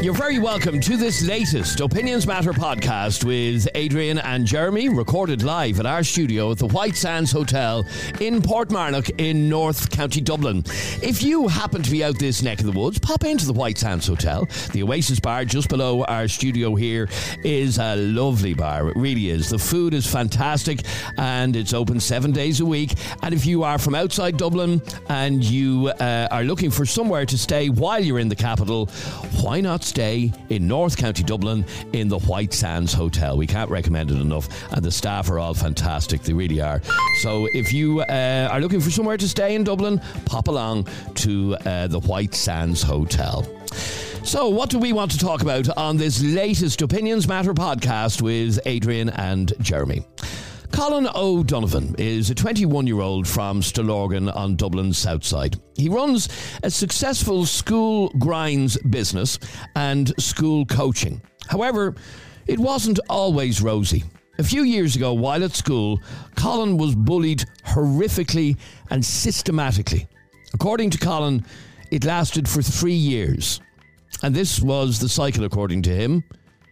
You're very welcome to this latest Opinions Matter podcast with Adrian and Jeremy, recorded live at our studio at the White Sands Hotel in Portmarnock in North County Dublin. If you happen to be out this neck of the woods, pop into the White Sands Hotel. The Oasis Bar just below our studio here is a lovely bar. It really is. The food is fantastic and it's open seven days a week. And if you are from outside Dublin and you uh, are looking for somewhere to stay while you're in the capital, why not stay in North County Dublin in the White Sands Hotel. We can't recommend it enough, and the staff are all fantastic. They really are. So if you uh, are looking for somewhere to stay in Dublin, pop along to uh, the White Sands Hotel. So, what do we want to talk about on this latest Opinions Matter podcast with Adrian and Jeremy? Colin O'Donovan is a 21 year old from Stillorgan on Dublin's south side. He runs a successful school grinds business and school coaching. However, it wasn't always rosy. A few years ago, while at school, Colin was bullied horrifically and systematically. According to Colin, it lasted for three years. And this was the cycle, according to him.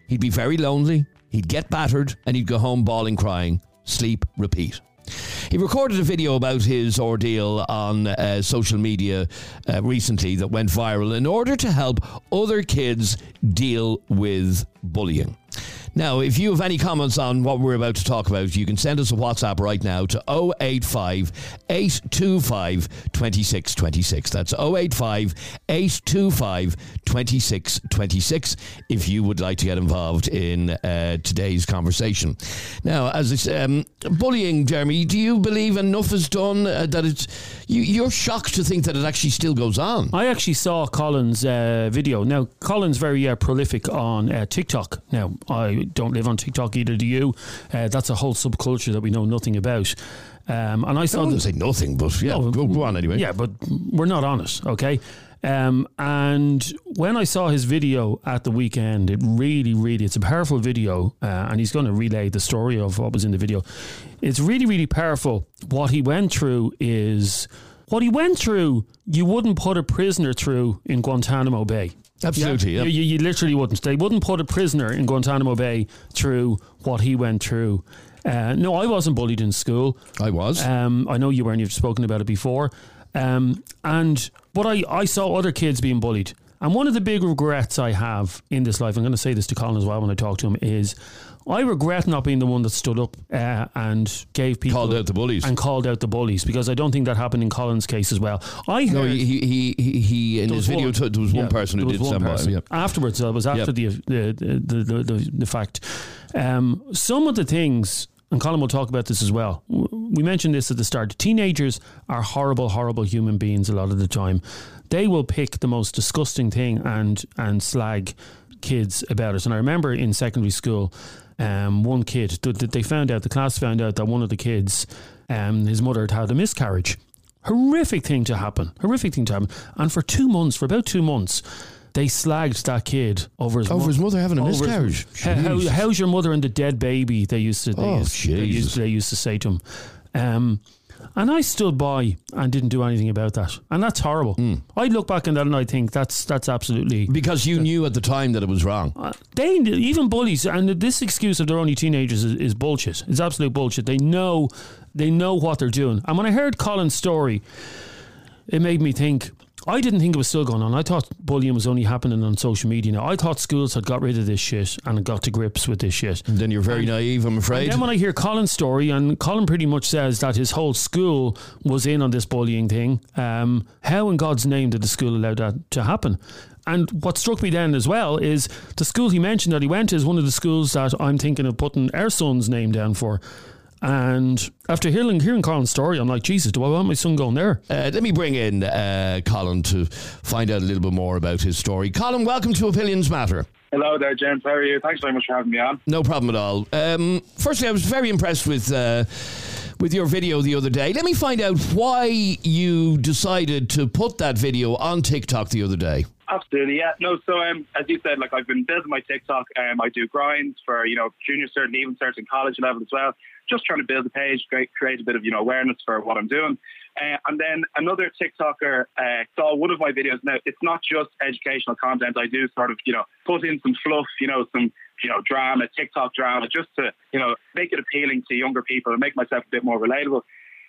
He'd be very lonely, he'd get battered, and he'd go home bawling, crying sleep, repeat. He recorded a video about his ordeal on uh, social media uh, recently that went viral in order to help other kids deal with bullying. Now, if you have any comments on what we're about to talk about, you can send us a WhatsApp right now to 085 825 2626. That's 085 825 2626 if you would like to get involved in uh, today's conversation. Now, as it's um, bullying, Jeremy, do you believe enough is done uh, that it's. You, you're shocked to think that it actually still goes on? I actually saw Colin's uh, video. Now, Colin's very uh, prolific on uh, TikTok. Now, I don't live on TikTok either. Do you? Uh, that's a whole subculture that we know nothing about. Um, and I saw. I wouldn't say nothing, but yeah, No, go, go on anyway. Yeah, but we're not on it, okay? Um, and when I saw his video at the weekend, it really, really, it's a powerful video, uh, and he's going to relay the story of what was in the video. It's really, really powerful. What he went through is what he went through. You wouldn't put a prisoner through in Guantanamo Bay. Absolutely, Yeah, yeah. You, you literally wouldn't. They wouldn't put a prisoner in Guantanamo Bay through what he went through. Uh, no, I wasn't bullied in school. I was. Um, I know you were, and you've spoken about it before. Um, and but I, I saw other kids being bullied. And one of the big regrets I have in this life, I'm going to say this to Colin as well when I talk to him, is I regret not being the one that stood up uh, and gave people Called out the bullies. and called out the bullies because I don't think that happened in Colin's case as well. I heard no, he, he, he, he in his video, one- t- there was one yeah, person who did was one stand by him. person. Yep. Afterwards, that was after the, the, the, the, the the fact. Um, some of the things, and Colin will talk about this as well. We mentioned this at the start. Teenagers are horrible, horrible human beings a lot of the time. They will pick the most disgusting thing and and slag kids about it. And I remember in secondary school, um, one kid th- th- they found out the class found out that one of the kids, um, his mother had had a miscarriage horrific thing to happen. Horrific thing to happen. And for two months, for about two months, they slagged that kid over his, Over mo- his mother having a over his- miscarriage. How, how- how's your mother and the dead baby? They used to. They, Oh, used, they, used, they used to say to him. Um, and I stood by and didn't do anything about that, and that's horrible. Hmm. I look back on that and I think that's that's absolutely Because you knew at the time that it was wrong. uh, they even bullies and this excuse of they're only teenagers is, is bullshit. It's absolute bullshit. They know they know what they're doing. And when I heard Colin's story, it made me think. I didn't think it was still going on. I thought bullying was only happening on social media. Now I thought schools had got rid of this shit and had got to grips with this shit. And Then you're very naive, I'm afraid. And then when I hear Colin's story, and Colin pretty much says that his whole school was in on this bullying thing, um, how in God's name did the school allow that to happen? And what struck me then as well is the school he mentioned that he went to is one of the schools that I'm thinking of putting our son's name down for. And after hearing, hearing Colin's story, I'm like, Jesus, do I want my son going there? Uh, let me bring in uh, Colin to find out a little bit more about his story. Colin, welcome to Opinions Matter. Hello there, James. How are you? Thanks very much for having me on. No problem at all. Um, firstly, I was very impressed with uh, with your video the other day. Let me find out why you decided to put that video on TikTok the other day. Absolutely, yeah. No, so um, as you said, like I've been building my TikTok. Um, I do grinds for you know junior cert and even cert and college level as well. Just trying to build a page, create, create a bit of you know awareness for what I'm doing. Uh, and then another TikToker uh, saw one of my videos. Now it's not just educational content. I do sort of you know put in some fluff, you know, some you know drama, TikTok drama, just to you know make it appealing to younger people and make myself a bit more relatable.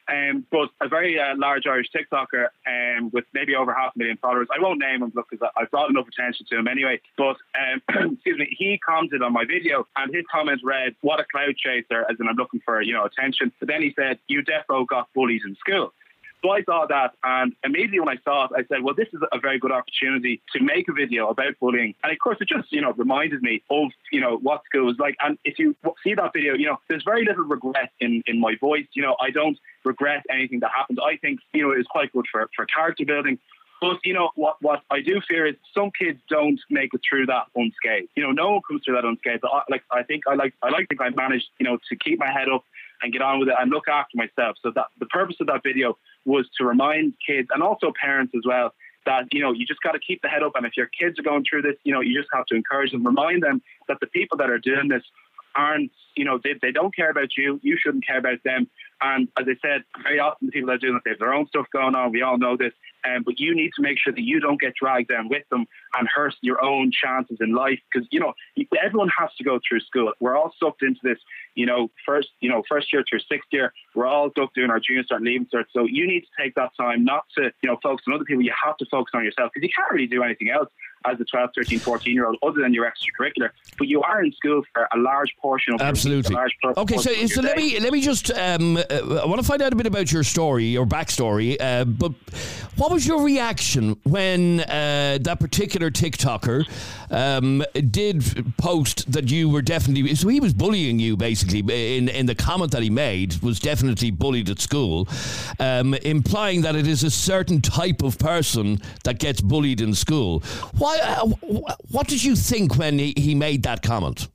Um, but a very uh, large Irish TikToker um, with maybe over half a million followers. I won't name him because I've brought enough attention to him anyway. But um, excuse me, he commented on my video, and his comment read, "What a clout chaser!" As in, I'm looking for you know attention. But then he said, "You defo got bullies in school." So I saw that, and immediately when I saw it, I said, "Well, this is a very good opportunity to make a video about bullying." And of course, it just you know reminded me of you know what school was like. And if you see that video, you know there's very little regret in in my voice. You know, I don't regret anything that happened. I think you know it was quite good for for character building. But you know what? What I do fear is some kids don't make it through that unscathed. You know, no one comes through that unscathed. I, like I think I like I like think I managed you know to keep my head up and get on with it and look after myself. So that the purpose of that video was to remind kids and also parents as well that you know you just got to keep the head up and if your kids are going through this you know you just have to encourage them remind them that the people that are doing this aren't you know they, they don't care about you you shouldn't care about them and as I said very often the people that are doing it they have their own stuff going on we all know this um, but you need to make sure that you don't get dragged down with them and hurt your own chances in life because you know everyone has to go through school. We're all sucked into this. You know, first you know first year through sixth year, we're all stuck doing our junior cert and leaving cert. So you need to take that time not to you know focus on other people. You have to focus on yourself because you can't really do anything else as a 12, 13, 14 year old other than your extracurricular. But you are in school for a large portion of absolutely. Large okay, so so let me let me just um, uh, I want to find out a bit about your story, your backstory. Uh, but what was your reaction when uh, that particular TikToker um, did post that you were definitely so he was bullying you basically in in the comment that he made was definitely bullied at school, um, implying that it is a certain type of person that gets bullied in school. Why? Uh, what did you think when he, he made that comment?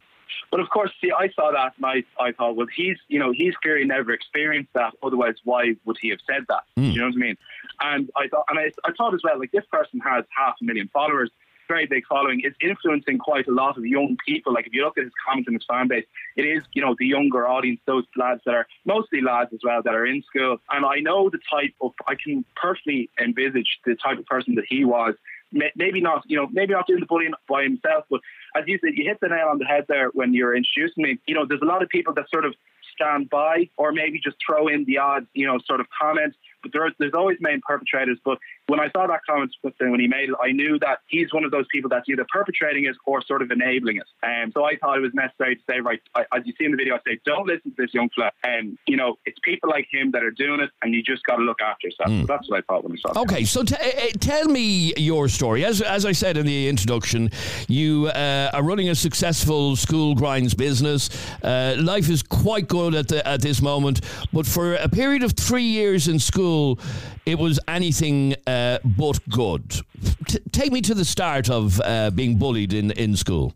But of course, see, I saw that and I, I thought, well, he's, you know, he's clearly never experienced that. Otherwise, why would he have said that? Mm. You know what I mean? And I thought, and I, I thought as well, like this person has half a million followers, very big following, is influencing quite a lot of young people. Like if you look at his comments and his fan base, it is, you know, the younger audience, those lads that are mostly lads as well that are in school. And I know the type of, I can perfectly envisage the type of person that he was maybe not, you know, maybe not doing the bullying by himself, but as you said, you hit the nail on the head there when you're introducing me. You know, there's a lot of people that sort of stand by or maybe just throw in the odd, you know, sort of comment but there, there's always main perpetrators. But when I saw that comment when he made it, I knew that he's one of those people that's either perpetrating it or sort of enabling it. And um, so I thought it was necessary to say, right, I, as you see in the video, I say, don't listen to this young fella. And um, you know, it's people like him that are doing it, and you just got to look after yourself. Mm. So that's what I thought when I saw. Okay, so t- uh, tell me your story. As as I said in the introduction, you uh, are running a successful school grinds business. Uh, life is quite good at the, at this moment, but for a period of three years in school school, it was anything uh, but good. T- take me to the start of uh, being bullied in, in school.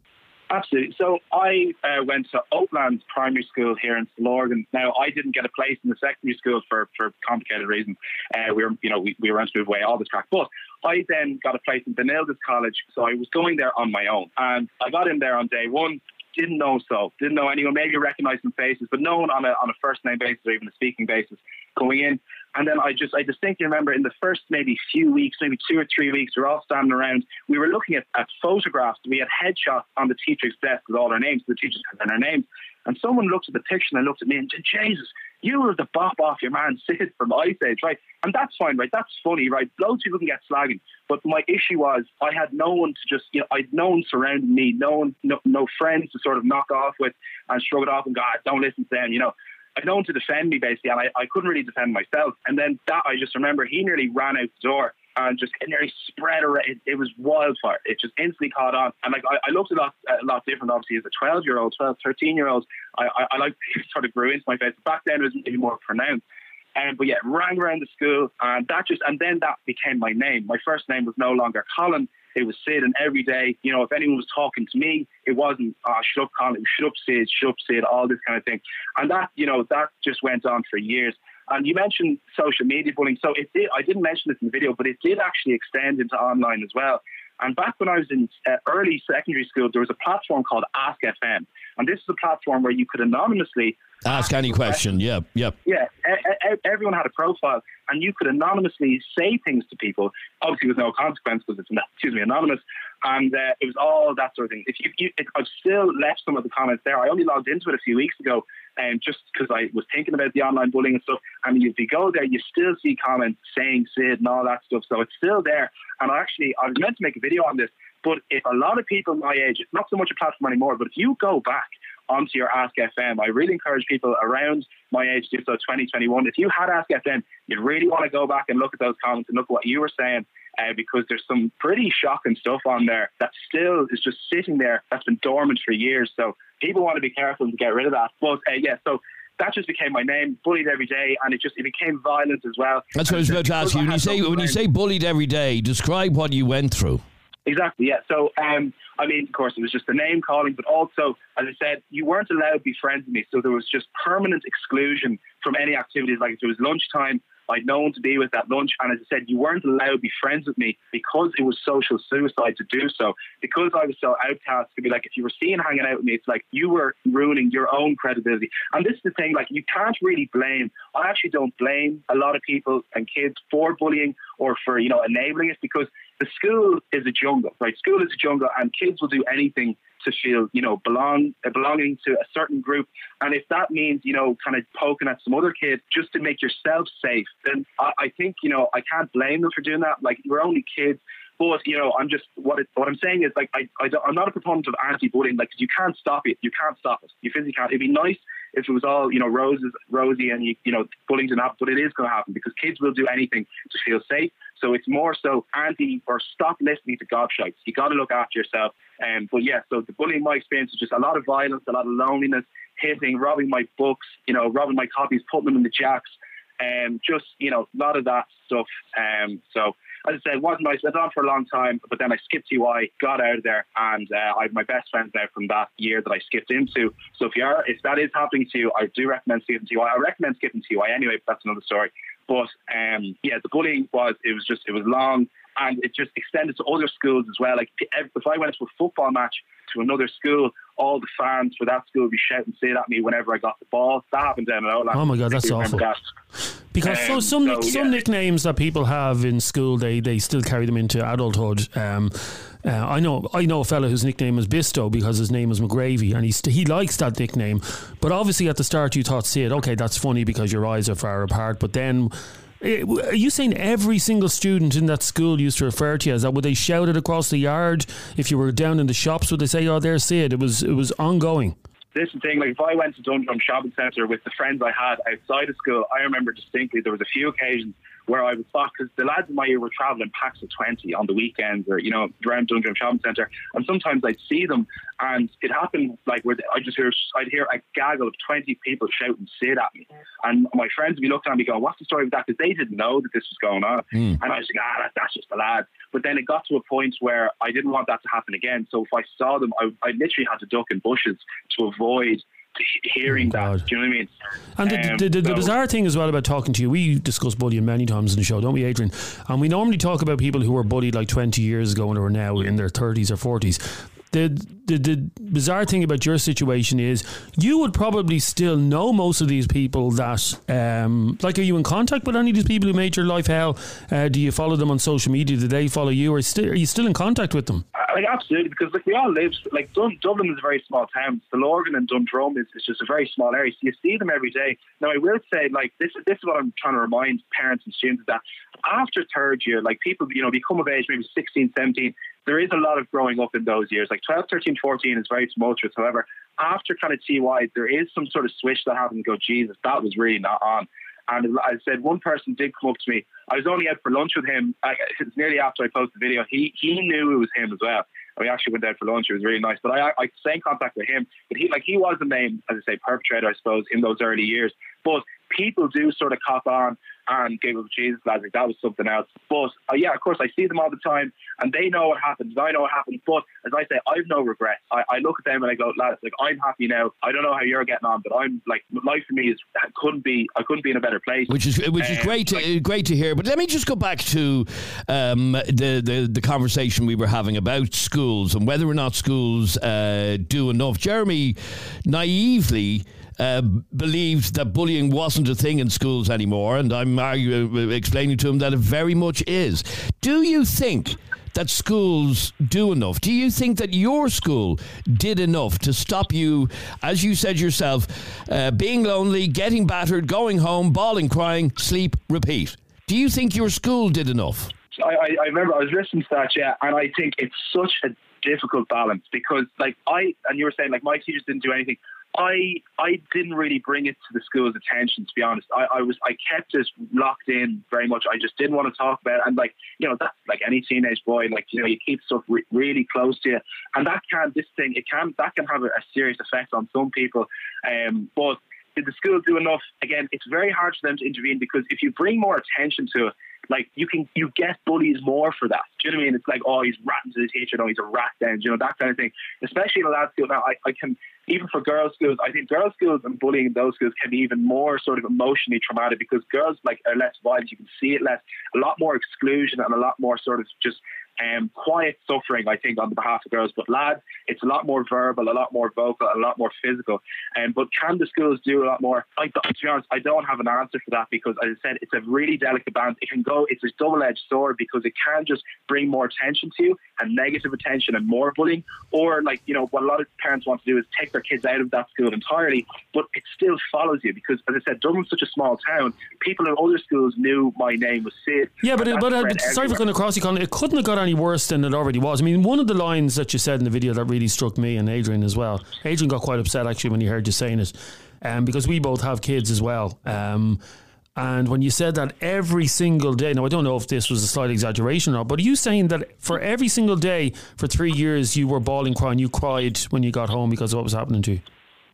Absolutely. So I uh, went to Oaklands Primary School here in Stillorgan. Now I didn't get a place in the secondary school for, for complicated reasons. Uh, we were, you know, we, we were to move away all this track. But I then got a place in Benildus College, so I was going there on my own, and I got in there on day one. Didn't know so, didn't know anyone. Maybe recognise some faces, but no one on a on a first name basis or even a speaking basis going in. And then I just, I distinctly remember in the first maybe few weeks, maybe two or three weeks, we are all standing around. We were looking at, at photographs. We had headshots on the teacher's desk with all our names. The teachers had their names. And someone looked at the picture and looked at me and said, Jesus, you were the bop off your man Sid from Ice Age, right? And that's fine, right? That's funny, right? Loads of people can get slagging. But my issue was I had no one to just, you know, I'd no one surrounding me, no one, no, no friends to sort of knock off with and shrug it off and go, ah, don't listen to them, you know. I'd no one to defend me basically, and I, I couldn't really defend myself. And then that I just remember he nearly ran out the door and just nearly spread around. It, it, was wildfire. It just instantly caught on. And like I, I looked a lot, a lot different. Obviously, as a 12 year old, 12, 13 year old, I, I, I like sort of grew into my face. Back then, it was maybe more pronounced. Um, but yeah, rang around the school, and that just and then that became my name. My first name was no longer Colin. It was Sid, and every day, you know, if anyone was talking to me, it wasn't, oh, shut up, Colin, shut up, Sid, shut up, Sid, all this kind of thing. And that, you know, that just went on for years. And you mentioned social media bullying. So it did, I didn't mention this in the video, but it did actually extend into online as well. And back when I was in uh, early secondary school, there was a platform called Ask FM, and this is a platform where you could anonymously ask any question. Yep, yep. Yeah, everyone had a profile, and you could anonymously say things to people, obviously with no consequence because it's excuse me anonymous, and uh, it was all that sort of thing. If you, you if I've still left some of the comments there. I only logged into it a few weeks ago, and um, just because I was thinking about the online bullying and stuff. I mean, if you go there, you still see comments saying Sid and all that stuff, so it's still there. And actually, I was meant to make a video on this, but if a lot of people my age, it's not so much a platform anymore, but if you go back onto your Ask FM. I really encourage people around my age so 2021. If you had Ask FM, you'd really want to go back and look at those comments and look at what you were saying. Uh, because there's some pretty shocking stuff on there that still is just sitting there that's been dormant for years. So people want to be careful to get rid of that. But uh, yeah, so that just became my name, bullied every day, and it just it became violent as well. That's what I was about to ask you. When you say when you say bullied every day, describe what you went through. Exactly, yeah. So, um, I mean, of course, it was just the name calling, but also, as I said, you weren't allowed to be friends with me. So there was just permanent exclusion from any activities. Like if it was lunchtime, I'd no one to be with at lunch. And as I said, you weren't allowed to be friends with me because it was social suicide to do so. Because I was so outcast to be like, if you were seen hanging out with me, it's like you were ruining your own credibility. And this is the thing, like, you can't really blame, I actually don't blame a lot of people and kids for bullying or for, you know, enabling it because the school is a jungle, right? School is a jungle, and kids will do anything to feel, you know, belong uh, belonging to a certain group. And if that means, you know, kind of poking at some other kid just to make yourself safe, then I, I think, you know, I can't blame them for doing that. Like we're only kids. But you know, I'm just what it, what I'm saying is like I, I am not a proponent of anti-bullying. Like you can't stop it. You can't stop it. You physically can't. It'd be nice if it was all you know roses, rosy, and you you know didn't happen. But it is going to happen because kids will do anything to feel safe. So it's more so anti or stop listening to gobshites. You got to look after yourself. Um, but yeah, so the bullying, my experience is just a lot of violence, a lot of loneliness, hitting, robbing my books, you know, robbing my copies, putting them in the jacks, and um, just you know, a lot of that stuff. Um, so as I said, it wasn't nice. Went on for a long time, but then I skipped TY, got out of there, and uh, I have my best friends now from that year that I skipped into. So if you are, if that is happening to you, I do recommend skipping TY. I recommend skipping TY anyway, but that's another story. But um, yeah, the bullying was it was just it was long and it just extended to other schools as well. Like if I went to a football match to another school, all the fans for that school would be shouting "Say" at me whenever I got the ball. That happened down in Oland. Oh my god, that's awful. That. Because um, so, some so, some yeah. nicknames that people have in school, they they still carry them into adulthood. Um, uh, I know I know a fellow whose nickname is Bisto because his name is McGravy, and he he likes that nickname. But obviously, at the start, you thought, "Sid, okay, that's funny because your eyes are far apart." But then Eh, are you saying every single student in that school used to refer to you as that? Would they shout it across the yard if you were down in the shops? Would they say, "Oh, there's Sid"? It was it was ongoing. This is thing. Like if I went to Dundrum Shopping Centre with the friends I had outside of school, I remember distinctly there was a few occasions where I was thought because the lads in my year were travelling packs of 20 on the weekends or, you know, around Dundrum Shopping Centre. And sometimes I'd see them and it happened like where I just hear, I'd hear a gaggle of 20 people shouting Sid at me. And my friends would be looking at me going, what's the story with that? Because they didn't know that this was going on. Mm. And I was like, ah, that, that's just the lads. But then it got to a point where I didn't want that to happen again. So if I saw them, I, I literally had to duck in bushes to avoid hearing oh, that. Do you know what I mean? And the, um, the, the, the, bizarre thing as well about talking to you, we discuss bullying many times in the show, don't we, Adrian? And we normally talk about people who were bullied like 20 years ago and are now in their 30s or 40s the, the the bizarre thing about your situation is you would probably still know most of these people that um, like are you in contact with any of these people who made your life hell? Uh, do you follow them on social media? Do they follow you? Or st- are you still in contact with them? Like absolutely because like we all live like Dun- Dublin is a very small town. Stillorgan and Dundrum is, is just a very small area. So you see them every day. Now I will say like this is this is what I'm trying to remind parents and students that after third year like people you know become of age maybe 16 17 there is a lot of growing up in those years. Like 12, 13, 14 is very tumultuous. However, after kind of TY, there is some sort of switch that happens go, Jesus, that was really not on. And I said, one person did come up to me. I was only out for lunch with him. It's nearly after I posted the video. He he knew it was him as well. We actually went out for lunch. It was really nice. But I I stay in contact with him. But he like he was the main, as I say, perpetrator, I suppose, in those early years. But people do sort of cop on and Game of Jesus lads, like that was something else. But uh, yeah, of course, I see them all the time, and they know what happens. I know what happens. But as I say, I've no regrets. I, I look at them and I go, lads, like I'm happy now. I don't know how you're getting on, but I'm like life for me is couldn't be. I couldn't be in a better place. Which is which is um, great, to, like, great to hear. But let me just go back to um, the, the the conversation we were having about schools and whether or not schools uh, do enough. Jeremy naively uh, believed that bullying wasn't a thing in schools anymore, and I'm arguing, explaining to him that it very much is. Do you think? that schools do enough? Do you think that your school did enough to stop you, as you said yourself, uh, being lonely, getting battered, going home, bawling, crying, sleep, repeat? Do you think your school did enough? I, I, I remember I was listening to that, yeah, and I think it's such a difficult balance because, like, I and you were saying, like, my teachers didn't do anything. I I didn't really bring it to the school's attention, to be honest. I, I was I kept it locked in very much. I just didn't want to talk about it. And like you know, that's like any teenage boy. Like you know, you keep stuff re- really close to you, and that can this thing it can that can have a, a serious effect on some people. Um, but did the school do enough? Again, it's very hard for them to intervene because if you bring more attention to it, like you can you get bullies more for that. Do you know what I mean? It's like, oh, he's ratting to the teacher, no, he's a rat then, you know, that kind of thing. Especially in a lad school now, I, I can even for girls' schools, I think girls' schools and bullying in those schools can be even more sort of emotionally traumatic because girls like are less violent. You can see it less, a lot more exclusion and a lot more sort of just um, quiet suffering, I think, on the behalf of girls. But lads, it's a lot more verbal, a lot more vocal, a lot more physical. Um, but can the schools do a lot more? I, to be honest, I don't have an answer for that because, as I said, it's a really delicate balance. It can go, it's a double edged sword because it can just bring more attention to you and negative attention and more bullying. Or, like, you know, what a lot of parents want to do is take their kids out of that school entirely, but it still follows you because, as I said, Dublin's such a small town. People in other schools knew my name was Sid. Yeah, but, it, but uh, sorry for going across you, Colin. It couldn't have got any worse than it already was. I mean, one of the lines that you said in the video that really struck me and Adrian as well. Adrian got quite upset actually when he heard you saying it, um, because we both have kids as well. Um, and when you said that every single day, now I don't know if this was a slight exaggeration or not, but are you saying that for every single day for three years you were bawling, crying, you cried when you got home because of what was happening to you?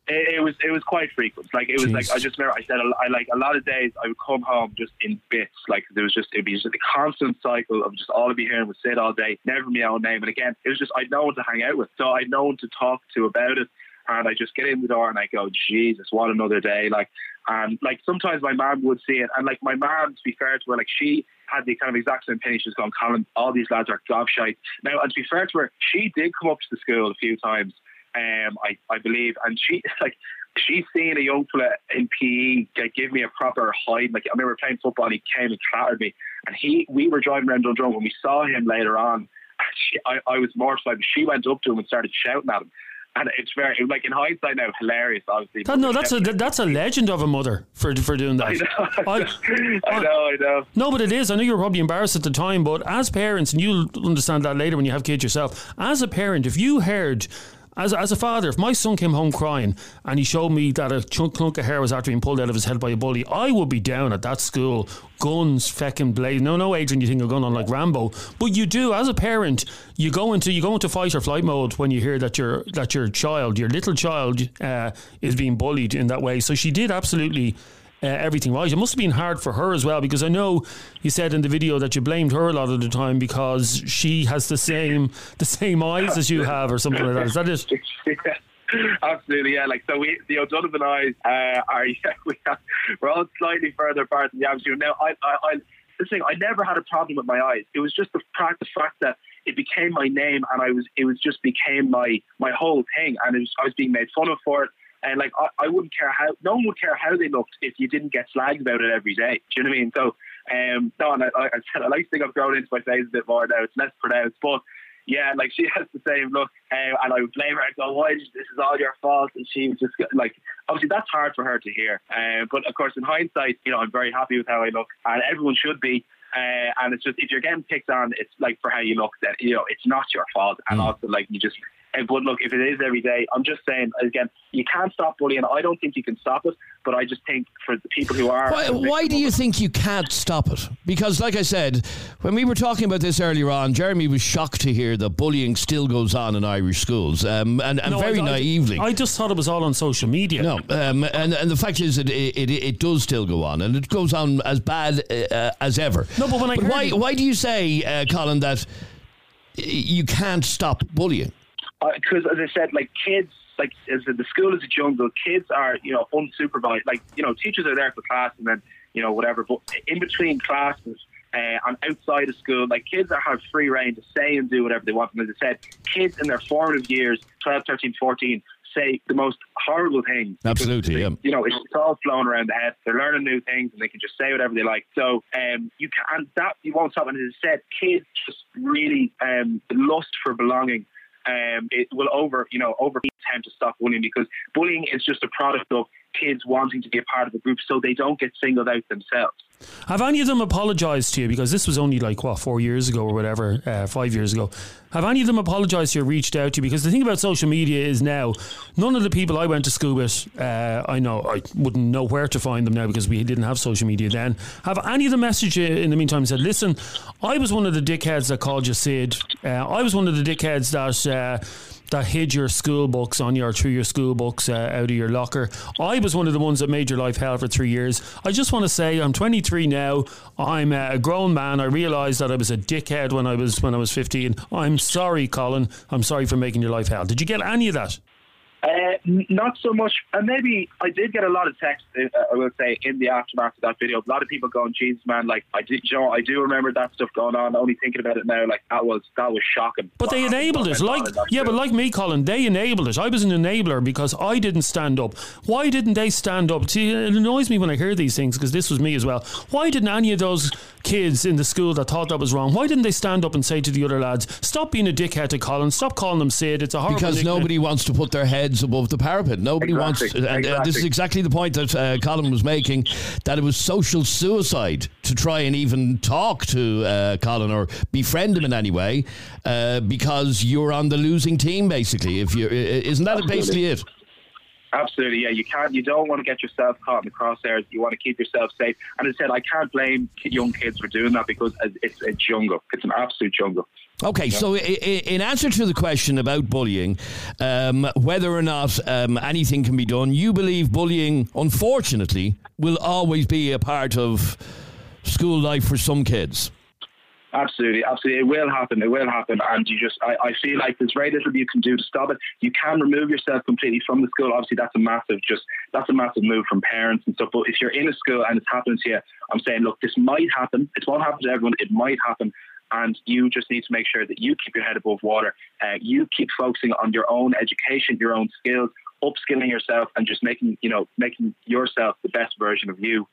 It, it, was it was quite frequent. Like it was Jeez. like I just remember I said I like a lot of days I would come home just in bits. Like there was just it'd be just a constant cycle of just all I'd be hearing was Sid all day, never my own name. And again, it was just I'd no one to hang out with, so I'd no one to talk to about it. And I just get in the door and I go, Jesus, what another day! Like, and like sometimes my mom would see it, and like my mom, to be fair to her, like she had the kind of exact same opinion. She's gone, Colin, all these lads are gobshite. Now, and to be fair to her, she did come up to the school a few times um, I, I believe. And she like she's seen a young fella in PE give me a proper hide. Like I remember playing football, and he came and clattered me, and he we were driving around Dundrum when we saw him later on. She, I, I was mortified. She went up to him and started shouting at him. And it's very like in hindsight now hilarious. Obviously, no, that's a that's a legend of a mother for for doing that. I know, I, I, know, I know. No, but it is. I know you were probably embarrassed at the time, but as parents, and you'll understand that later when you have kids yourself. As a parent, if you heard as, as a father, if my son came home crying and he showed me that a chunk, of hair was after being pulled out of his head by a bully, I would be down at that school, guns, fecking blade. No, no, Adrian, you think you're going on like Rambo, but you do as a parent. You go into you go into fight or flight mode when you hear that your that your child, your little child, uh, is being bullied in that way. So she did absolutely uh, everything right. It must have been hard for her as well because I know you said in the video that you blamed her a lot of the time because she has the same the same eyes as you have or something like that. Is that it? Absolutely, yeah. Like so, we the O'Donovan eyes uh, are yeah, we have, we're all slightly further apart than the average. Now, I, I, I this thing, I never had a problem with my eyes. It was just the fact, the fact that it became my name, and I was, it was just became my my whole thing, and it was, I was being made fun of for it. And like I, I wouldn't care how no one would care how they looked if you didn't get slagged about it every day. Do you know what I mean? So um no, and I, I said I like to think I've grown into my face a bit more now. It's less pronounced, but yeah, like she has the same look, uh, and I would blame her. I go, "Why? This is all your fault." And she was just like, obviously, that's hard for her to hear. Uh, but of course, in hindsight, you know, I'm very happy with how I look, and everyone should be. Uh, and it's just if you're getting picked on, it's like for how you look, then you know it's not your fault, and mm. also like you just but look, if it is every day, I'm just saying again, you can't stop bullying. I don't think you can stop it, but I just think for the people who are. Why, why do you think you can't stop it? Because, like I said, when we were talking about this earlier on, Jeremy was shocked to hear that bullying still goes on in Irish schools, um, and, and No, very I, I- naively. I just thought it was all on social media. no, um, and and the fact is that it, it it does still go on, and it goes on as bad uh, as ever. No, but when I heard why you- why do you say, uh, Colin, that you can't stop bullying? Because as I said, like kids, like as the school is a jungle. Kids are you know unsupervised. Like you know, teachers are there for class and then you know whatever. But in between classes uh, and outside of school, like kids are have free reign to say and do whatever they want. And as I said, kids in their formative years, 12, 13, 14, say the most horrible things. Absolutely, yeah. You know, it's all flowing around the head. They're learning new things and they can just say whatever they like. So um, you can and that you won't stop. And as I said, kids just really um, the lust for belonging um, it will over, you know, over tend to stop bullying because bullying is just a product of kids wanting to be a part of a group so they don't get singled out themselves. Have any of them apologised to you? Because this was only like, what, four years ago or whatever, uh, five years ago. Have any of them apologised to you, reached out to you? Because the thing about social media is now, none of the people I went to school with, uh, I know, I wouldn't know where to find them now because we didn't have social media then. Have any of them messaged you in the meantime said, listen, I was one of the dickheads that called you Sid. Uh, I was one of the dickheads that. That hid your school books on your through your school books uh, out of your locker. I was one of the ones that made your life hell for three years. I just want to say I'm 23 now. I'm a grown man. I realised that I was a dickhead when I was when I was 15. I'm sorry, Colin. I'm sorry for making your life hell. Did you get any of that? Uh, not so much, and maybe I did get a lot of text. Uh, I will say in the aftermath of that video, a lot of people going, "Jesus, man! Like I did, you know, I do remember that stuff going on. Only thinking about it now, like that was that was shocking." But they enabled what it. Like in that yeah, but like me, Colin, they enabled it. I was an enabler because I didn't stand up. Why didn't they stand up? See, it annoys me when I hear these things because this was me as well. Why didn't any of those kids in the school that thought that was wrong? Why didn't they stand up and say to the other lads, "Stop being a dickhead to Colin. Stop calling them Sid. It's a horrible." Because nickname." nobody wants to put their heads above the parapet. Nobody wants, Exactly, and uh, this is exactly. exactly the point that uh, Colin was making. That it was social suicide to try and even talk to uh, Colin or befriend him in any way, uh, because you're on the losing team. Basically, if you isn't that basically it? Absolutely, yeah. You can't. You don't want to get yourself caught in the crosshairs. You want to keep yourself safe. And as I said, I can't blame young kids for doing that because it's a jungle. It's an absolute jungle. Okay, so i- i- in answer to the question about bullying, um, whether or not um, anything can be done, you believe bullying, unfortunately, will always be a part of school life for some kids. Absolutely, absolutely. It will happen. It will happen. And you just, I, I feel like there's very little you can do to stop it. You can remove yourself completely from the school. Obviously, that's a massive, just, that's a massive move from parents and stuff. But if you're in a school and it's happening to you, I'm saying, look, this might happen. It won't happen to everyone. It might happen. And you just need to make sure that you keep your head above water. Uh, you keep focusing on your own education, your own skills, upskilling yourself, and just making, you know, making yourself the best version of you.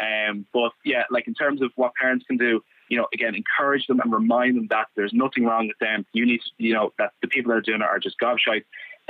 Um, but yeah, like in terms of what parents can do, you know, again, encourage them and remind them that there's nothing wrong with them. You need, to, you know, that the people that are doing it are just gobshite.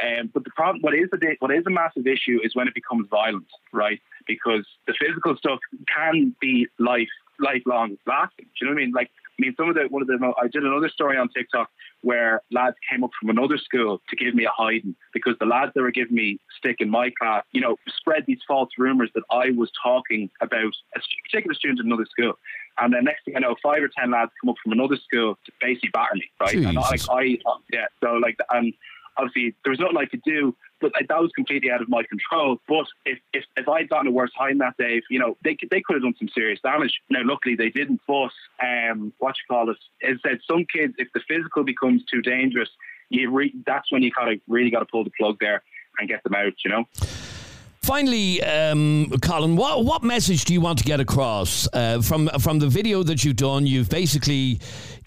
Um, but the problem, what is a what is a massive issue, is when it becomes violent, right? Because the physical stuff can be life lifelong lasting. Do you know what I mean? Like, I mean, some of the one of the I did another story on TikTok where lads came up from another school to give me a hiding because the lads that were giving me stick in my class, you know, spread these false rumors that I was talking about a particular student in another school. And then next thing I know, five or ten lads come up from another school to basically batter me, right? And I, like I, yeah, so like, and obviously there was nothing I could do, but like, that was completely out of my control. But if if, if I'd gotten a worse hiding that day, you know, they could, they could have done some serious damage. Now, luckily they didn't. But um, what you call it? It said some kids, if the physical becomes too dangerous, you re- that's when you kind of really got to pull the plug there and get them out. You know. Finally, um, Colin, what what message do you want to get across uh, from from the video that you've done? You've basically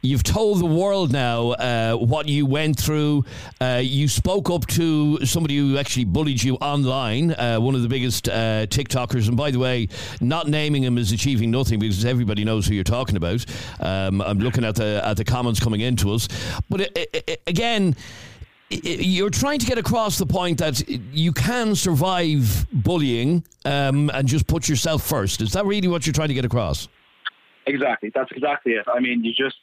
you've told the world now uh, what you went through. Uh, you spoke up to somebody who actually bullied you online, uh, one of the biggest uh, TikTokers. And by the way, not naming him is achieving nothing because everybody knows who you're talking about. Um, I'm looking at the at the comments coming into us, but uh, uh, again you're trying to get across the point that you can survive bullying um, and just put yourself first. Is that really what you're trying to get across? Exactly. That's exactly it. I mean, you just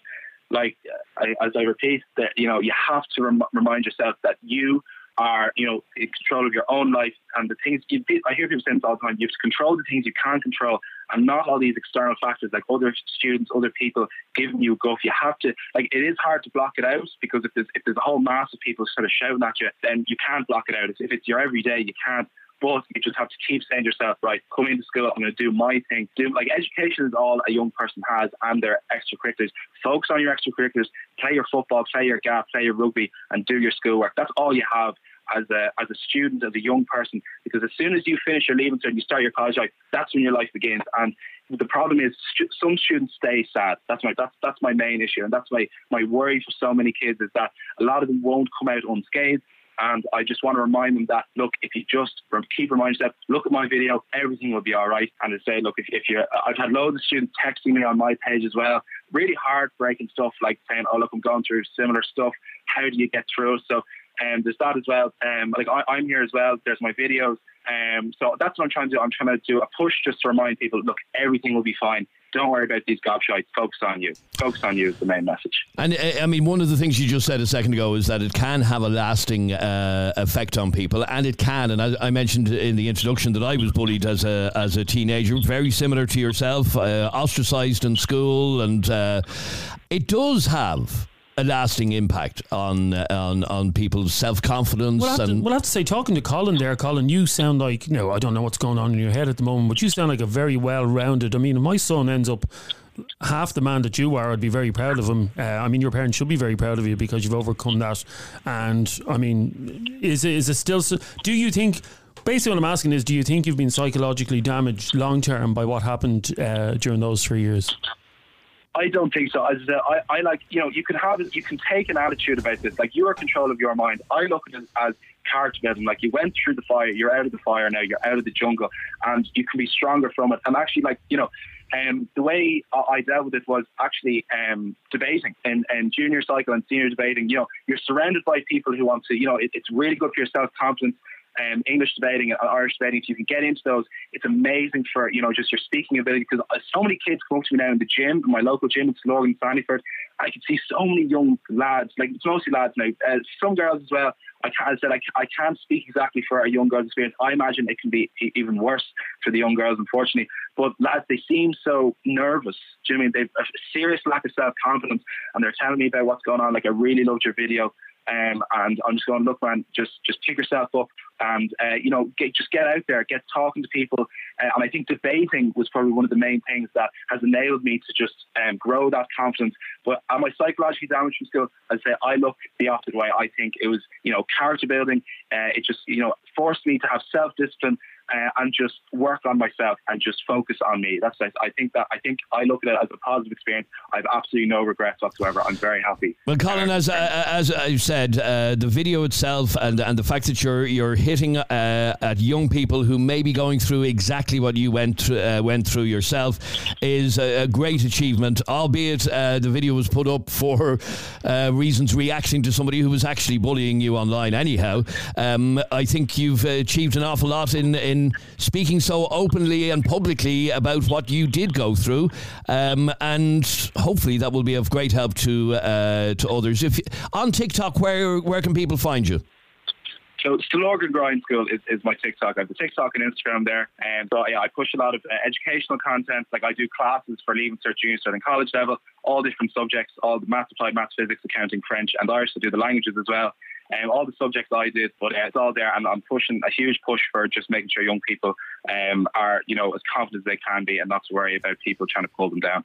like I, as I repeat that you know you have to rem- remind yourself that you are, you know, in control of your own life and the things you, I hear people saying all the time, you have to control the things you can't control and not all these external factors like other students, other people giving you guff. You have to, like, it is hard to block it out because if there's, if there's a whole mass of people sort of shouting at you, then you can't block it out. If it's your everyday, you can't. But you just have to keep saying to yourself, right, come into school, I'm going to do my thing. Do like education is all a young person has and their extracurriculars. Focus on your extracurriculars, play your football, play your gap, play your rugby, and do your schoolwork. That's all you have as a as a student, as a young person, because as soon as you finish your leaving cert and you start your college life, that's when your life begins. And the problem is some students stay sad. That's my that's that's my main issue, and that's my my worry for so many kids is that a lot of them won't come out unscathed. And I just want to remind them that look, if you just keep reminding yourself, look at my video, everything will be all right. And I say, look, if, if you, I've had loads of students texting me on my page as well, really heartbreaking stuff like saying, oh look, I'm going through similar stuff. How do you get through? So um, there's that as well. Um, like I, am here as well. There's my videos. Um, so that's what I'm trying to do. I'm trying to do a push just to remind people, look, everything will be fine. Don't worry about these gobshites. Focus on you. Focus on you is the main message. And uh, I mean, one of the things you just said a second ago is that it can have a lasting uh, effect on people, and it can. And I, I, mentioned in the introduction that I was bullied as a as a teenager, very similar to yourself, uh, ostracized in school, and uh, it does have a lasting impact on uh, on on people's self confidence. We'll, and we'll have to say, talking to Colin there, Colin, you sound like you know I don't know what's going on in your head at the moment, but you sound like a very well rounded. I mean, my son ends up half the man that you are, I'd be very proud of him. Uh, I mean, your parents should be very proud of you because you've overcome that. And I mean, is is it still? Do you think? Basically, what I'm asking is, do you think you've been psychologically damaged long term by what happened uh, during those three years? I don't think so. As uh, I, I like, you know, you can have, you can take an attitude about this. Like you are in control of your mind. I look at it as character building. Like you went through the fire, you're out of the fire now, you're out of the jungle, and you can be stronger from it. And actually, like you know, um, the way I dealt with it was actually um, debating and, and junior cycle and senior debating. You know, you're surrounded by people who want to. You know, it, it's really good for your self confidence um, English debating and Irish debating, if you can get into those, it's amazing for, you know, just your speaking ability. Because uh, so many kids come up to me now in the gym, in my local gym in Stillorgan, Sandyford. I can see so many young lads, like it's mostly lads now, uh, some girls as well. I, can't, I said I, I can't speak exactly for a young girl's experience. I imagine it can be even worse for the young girls, unfortunately. But lads, they seem so nervous. Do you know I mean? They've a serious lack of self confidence, and they're telling me about what's going on. Like I really loved your video. Um, and I'm just going, look, man, just just pick yourself up and uh, you know, get, just get out there, get talking to people. Uh, and I think debating was probably one of the main things that has enabled me to just um, grow that confidence. But am I psychologically damaged from school? I'd say I look the opposite way. I think it was, you know, character building. Uh, it just, you know, forced me to have self discipline uh, and just work on myself and just focus on me. That's I think that I think I look at it as a positive experience. I have absolutely no regrets whatsoever. I'm very happy. Well, Colin, as uh, as I said, uh, the video itself and and the fact that you're you're hitting uh, at young people who may be going through exactly what you went uh, went through yourself is a, a great achievement. Albeit the video was put up for reasons reacting to somebody who was actually bullying you online. Anyhow, um, I think you've achieved an awful lot in, in in speaking so openly and publicly about what you did go through, um, and hopefully that will be of great help to uh, to others. If on TikTok, where where can people find you? So Stillorgan Grind School is, is my TikTok. I have the TikTok and Instagram there. And so yeah, I push a lot of uh, educational content. Like I do classes for Leaving Cert, Junior Cert, and college level, all different subjects, all the maths applied, math physics, accounting, French, and I also do the languages as well um, all the subjects I did, but uh, it's all there, and I'm pushing a huge push for just making sure young people um, are, you know, as confident as they can be, and not to worry about people trying to pull them down.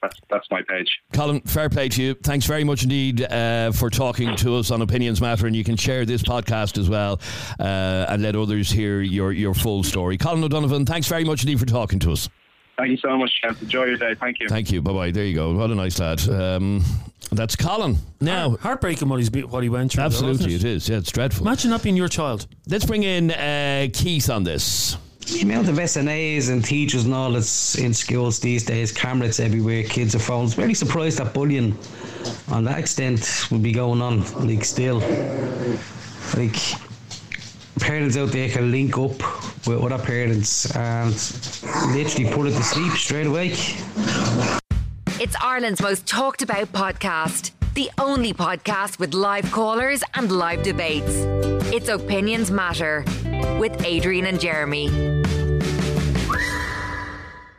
That's, that's my page. Colin, fair play to you. Thanks very much indeed uh, for talking to us on Opinions Matter, and you can share this podcast as well uh, and let others hear your, your full story. Colin O'Donovan, thanks very much indeed for talking to us. Thank you so much, Jeff. Enjoy your day. Thank you. Thank you. Bye bye. There you go. What a nice lad. Um, that's Colin. Now, heartbreaking what he's what he went through. Absolutely, though, it? it is. Yeah, it's dreadful. Imagine not being your child. Let's bring in uh, Keith on this. The amount of SNAs and teachers and all that's in schools these days, cameras everywhere, kids are phones. Really surprised that bullying on that extent would be going on. Like still, like parents out there can link up with other parents and literally put it to sleep straight away. It's Ireland's most talked about podcast. The only podcast with live callers and live debates. It's Opinions Matter with Adrian and Jeremy.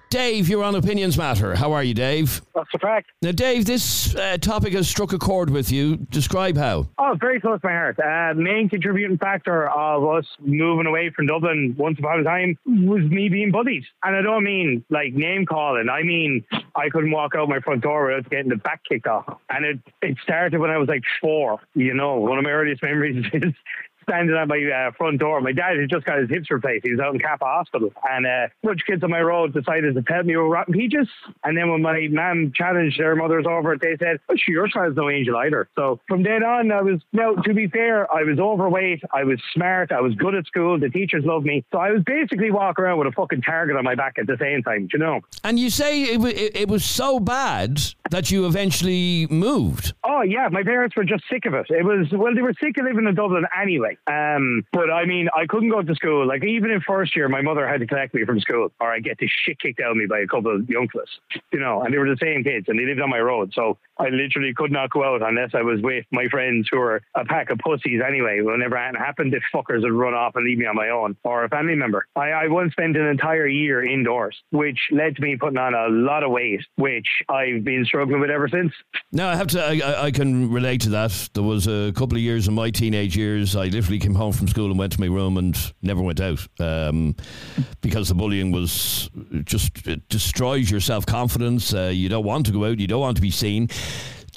Dave, you're on Opinions Matter. How are you, Dave? What's the fact? Now, Dave, this uh, topic has struck a chord with you. Describe how. Oh, very close to my heart. Uh, main contributing factor of us moving away from Dublin once upon a time was me being bullied. And I don't mean like name calling. I mean, I couldn't walk out my front door without getting the back kicked off. And it, it started when I was like four. You know, one of my earliest memories is standing at my uh, front door. My dad had just got his hips replaced. He was out in Cappagh Hospital. And uh, a bunch of kids on my road decided to tell me we were rotten peaches. And then when my mum challenged their mothers over it, they said, oh, sure, your child's no angel either. So from then on, I was, now, to be fair, I was overweight. I was smart. I was good at school. The teachers loved me. So I was basically walking around with a fucking target on my back at the same time, you know? And you say it, it, it was so bad that you eventually moved. Oh, yeah. My parents were just sick of it. It was, well, they were sick of living in Dublin anyway. Um, but I mean, I couldn't go to school. Like even in first year, my mother had to collect me from school, or I get the shit kicked out of me by a couple of young fellas, you know. And they were the same kids, and they lived on my road, so I literally could not go out unless I was with my friends who were a pack of pussies anyway. Whenever anything happened, the fuckers would run off and leave me on my own, or a family member. I, I once spent an entire year indoors, which led to me putting on a lot of weight, which I've been struggling with ever since. No, I have to. I, I can relate to that. There was a couple of years in my teenage years. I literally came home from school and went to my room and never went out um, because the bullying was just it destroys your self confidence. Uh, you don't want to go out. You don't want to be seen.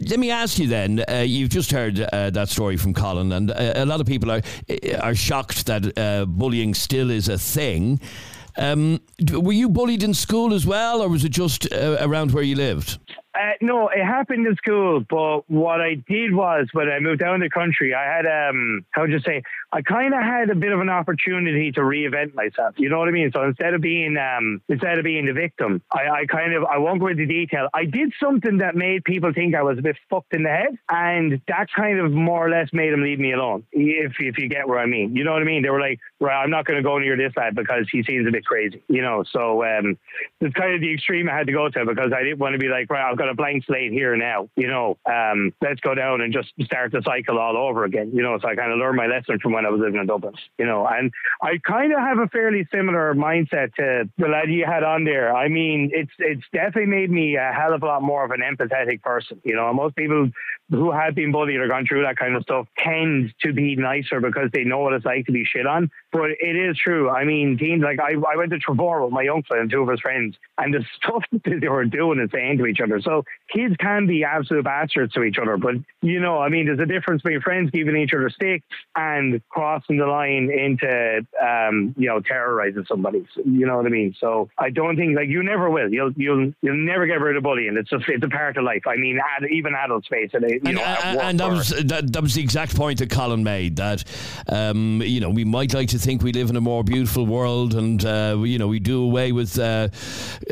Let me ask you then. Uh, you've just heard uh, that story from Colin, and uh, a lot of people are are shocked that uh, bullying still is a thing. Um, were you bullied in school as well, or was it just uh, around where you lived? Uh, no, it happened in school, but what I did was when I moved down the country, I had um, how would you say? I kind of had a bit of an opportunity to reinvent myself. You know what I mean? So instead of being um, instead of being the victim, I, I kind of I won't go into detail. I did something that made people think I was a bit fucked in the head, and that kind of more or less made them leave me alone. If if you get what I mean, you know what I mean? They were like, "Right, I'm not going to go near this lad because he seems a bit crazy," you know. So um, it's kind of the extreme I had to go to because I didn't want to be like, "Right, I've got a blank slate here now," you know. Um, let's go down and just start the cycle all over again, you know. So I kind of learned my lesson from when I was living in Dublin, you know. And I kind of have a fairly similar mindset to the lad you had on there. I mean, it's it's definitely made me a hell of a lot more of an empathetic person, you know. Most people who have been bullied or gone through that kind of stuff tend to be nicer because they know what it's like to be shit on. But it is true. I mean, teens like I, I went to Trevor with my uncle and two of his friends, and the stuff that they were doing and saying to each other. So kids can be absolute bastards to each other, but you know, I mean, there's a difference between friends giving each other sticks and crossing the line into, um, you know, terrorizing somebody. You know what I mean? So I don't think like you never will. You'll you'll you'll never get rid of bullying. It's a it's a part of life. I mean, ad, even adults face it. You and, know, and, and that was that, that was the exact point that Colin made. That um, you know, we might like to think we live in a more beautiful world, and uh, you know, we do away with uh,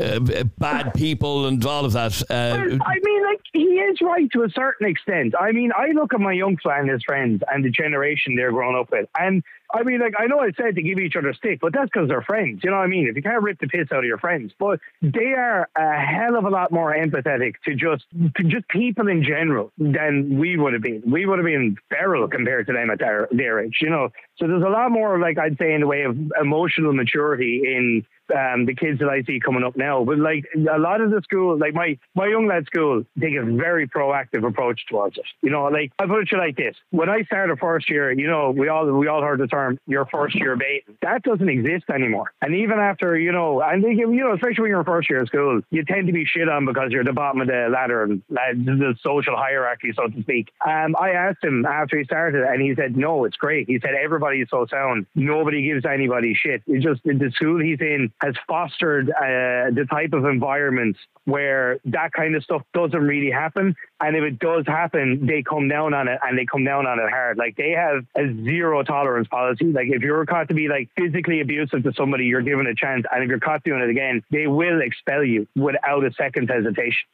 uh, bad people and all of that. Uh, I mean, like he is right to a certain extent. I mean, I look at my uncle and his friends and the generation they're growing up with, and I mean, like I know I said to give each other stick, but that's because they're friends. You know what I mean? If you can't rip the piss out of your friends, but they are a hell of a lot more empathetic to just to just people in general than we would have been. We would have been feral compared to them at their their age. You know, so there's a lot more, like I'd say, in the way of emotional maturity in um, the kids that I see coming up now. But like a lot of the school, like my my young lad school, take a very proactive approach towards it. You know, like I put it to you like this: when I started first year, you know, we all we all heard the term "your first year bait." That doesn't exist anymore. And even after, you know, and they, you know, especially when you're first year of school, you tend to be shit on because you're at the bottom of the ladder and the social hierarchy, so to speak. Um, I asked him after he started, and he said, "No, it's great." He said, "Everybody is so sound. Nobody gives anybody shit. It's just the school he's in." Has fostered uh, the type of environment where that kind of stuff doesn't really happen. And if it does happen, they come down on it and they come down on it hard. Like they have a zero tolerance policy. Like if you're caught to be like physically abusive to somebody, you're given a chance. And if you're caught doing it again, they will expel you without a second hesitation.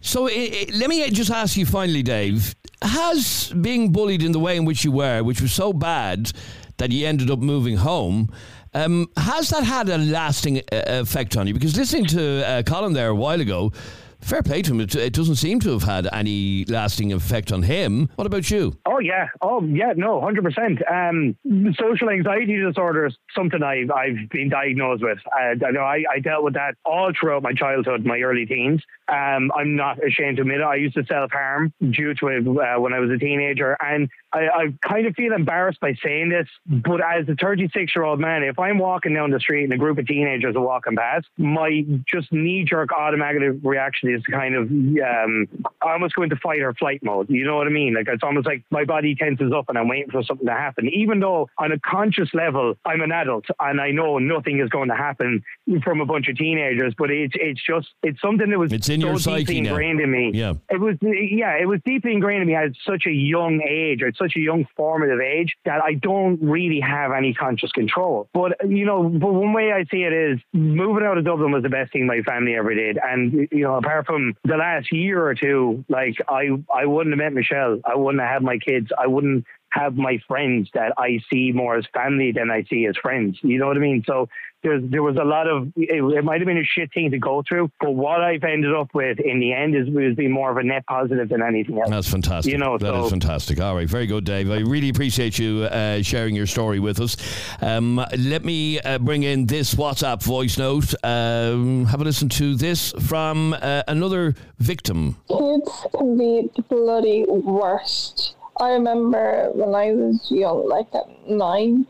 So it, it, let me just ask you finally, Dave. Has being bullied in the way in which you were, which was so bad that you ended up moving home, um, has that had a lasting uh, effect on you? Because listening to uh, Colin there a while ago, Fair play to him. It, it doesn't seem to have had any lasting effect on him. What about you? Oh yeah, oh yeah, no, hundred percent. Um, social anxiety disorder is something I've I've been diagnosed with. Uh, I know I, I dealt with that all throughout my childhood, my early teens. Um, I'm not ashamed to admit it. I used to self harm due to it uh, when I was a teenager, and I, I kind of feel embarrassed by saying this. But as a 36 year old man, if I'm walking down the street and a group of teenagers are walking past, my just knee jerk automatic reaction is kind of um, almost go into fight or flight mode. You know what I mean? Like it's almost like my body tenses up and I'm waiting for something to happen. Even though on a conscious level I'm an adult and I know nothing is going to happen from a bunch of teenagers, but it's it's just it's something that was it's in so your deeply psyche now. ingrained in me. Yeah. It was yeah, it was deeply ingrained in me at such a young age, at such a young formative age that I don't really have any conscious control. But you know, but one way I see it is moving out of Dublin was the best thing my family ever did. And you know, apart from the last year or two, like I I wouldn't have met Michelle, I wouldn't have had my kids, I wouldn't have my friends that I see more as family than I see as friends. You know what I mean? So there's there was a lot of it, it might have been a shit thing to go through, but what I've ended up with in the end is was being more of a net positive than anything else. That's fantastic. You know, that is so- fantastic. All right, very good, Dave. I really appreciate you uh, sharing your story with us. Um, let me uh, bring in this WhatsApp voice note. Um, have a listen to this from uh, another victim. Kids can be the bloody worst. I remember when I was young, like at nine,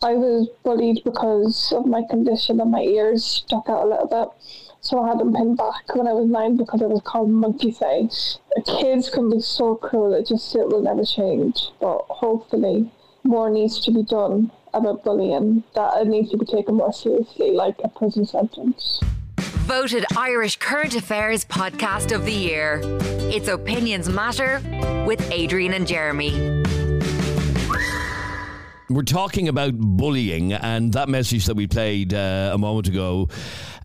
I was bullied because of my condition and my ears stuck out a little bit. So I had them pinned back when I was nine because I was called monkey face. Kids can be so cruel, it just it will never change. But hopefully more needs to be done about bullying. That it needs to be taken more seriously, like a prison sentence. Voted Irish Current Affairs Podcast of the Year. It's Opinions Matter with Adrian and Jeremy. We're talking about bullying, and that message that we played uh, a moment ago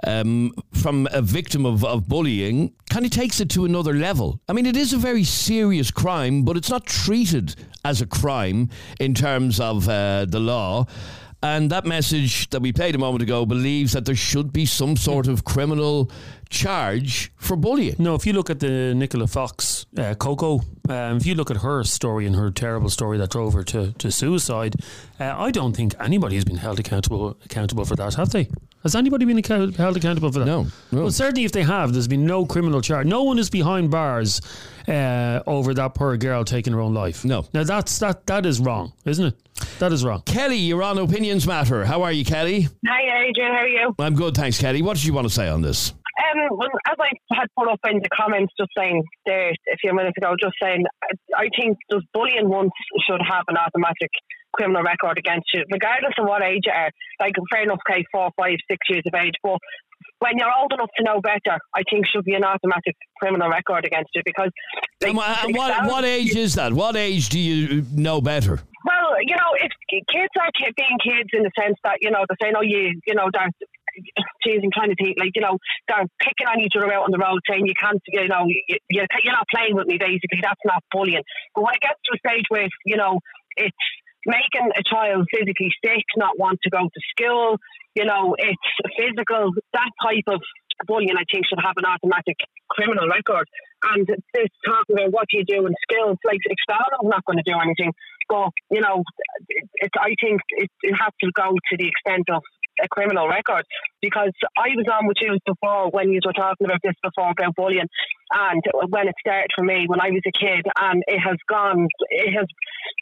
um, from a victim of, of bullying kind of takes it to another level. I mean, it is a very serious crime, but it's not treated as a crime in terms of uh, the law. And that message that we played a moment ago believes that there should be some sort of criminal charge for bullying. No, if you look at the Nicola Fox, uh, Coco, um, if you look at her story and her terrible story that drove her to, to suicide, uh, I don't think anybody has been held accountable accountable for that, have they? Has anybody been account- held accountable for that? No, no. Well, certainly if they have, there's been no criminal charge. No one is behind bars uh, over that poor girl taking her own life. No. Now that's that that is wrong, isn't it? That is wrong. Kelly, you're on Opinions Matter. How are you, Kelly? Hi, Adrian. How are you? I'm good, thanks, Kelly. What did you want to say on this? Um, well, as I had put up in the comments just saying there a few minutes ago, just saying, I, think just bullying once should have an automatic criminal record against you, regardless of what age you are. Like, fair enough, okay, four, five, six years of age, but when you're old enough to know better, I think should be an automatic criminal record against you because. Like, And wha- and what, what age is that? What age do you know better? Well, you know, if kids are ki- being kids in the sense that you know they're saying, "Oh, you, you know, they're." Geez, I'm trying to think. Like, you know, they're picking on each other out on the road, saying, "You can't, you know, you, you're not playing with me." Basically, that's not bullying. But when it gets to a stage where, you know, it's making a child physically sick, not want to go to school, you know, it's physical. That type of bullying, I think, should have an automatic criminal record. And this talk about what you do in skills, like expelling, I'm not going to do anything. But you know, it, it, I think it, it has to go to the extent of a criminal record because I was on with you before when you were talking about this before about bullying and when it started for me when I was a kid and it has gone it has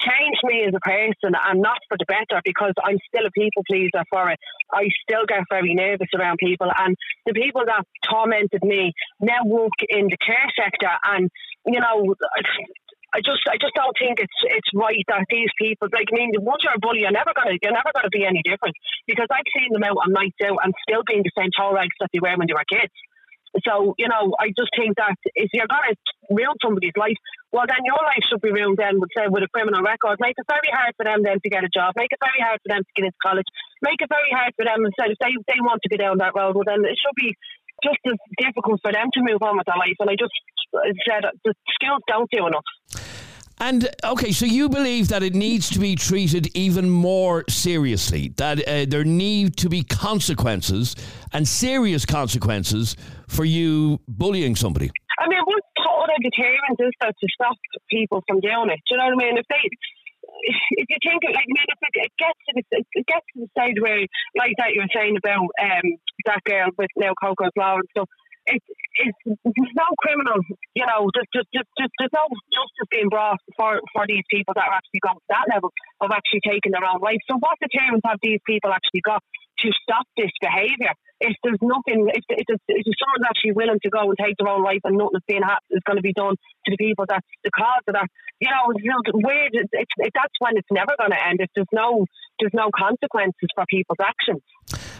changed me as a person and not for the better because I'm still a people pleaser for it. I still get very nervous around people and the people that tormented me now work in the care sector and you know I just, I just don't think it's it's right that these people, like, I mean, once you're a bully, you're never gonna, you're never gonna be any different because I've seen them out on nights out and still being the same tall rags that they were when they were kids. So, you know, I just think that if you're gonna ruin somebody's life, well, then your life should be ruined. Then, would say, with a criminal record, make it very hard for them then to get a job, make it very hard for them to get into college, make it very hard for them. Say if they they want to go down that road, well, then it should be just as difficult for them to move on with their life. And I just said the skills don't do enough. And okay, so you believe that it needs to be treated even more seriously, that uh, there need to be consequences and serious consequences for you bullying somebody. I mean, what total deterrent is that to stop people from doing it? Do you know what I mean? If they, if you think like, I mean, if it, it gets to the, it gets to the stage where, like that you were saying about um, that girl with now Coco's Law and stuff, it, it's there's no criminal, you know, just, just, just, just, there's no justice being brought for, for these people that are actually going to that level of actually taking their own life. So what deterrents have these people actually got to stop this behaviour? If there's nothing, if, if, if, if someone's actually willing to go and take their own life and nothing is being is going to be done to the people that's the cause of that, you know, where it's, it, that's when it's never going to end. If there's no there's no consequences for people's actions.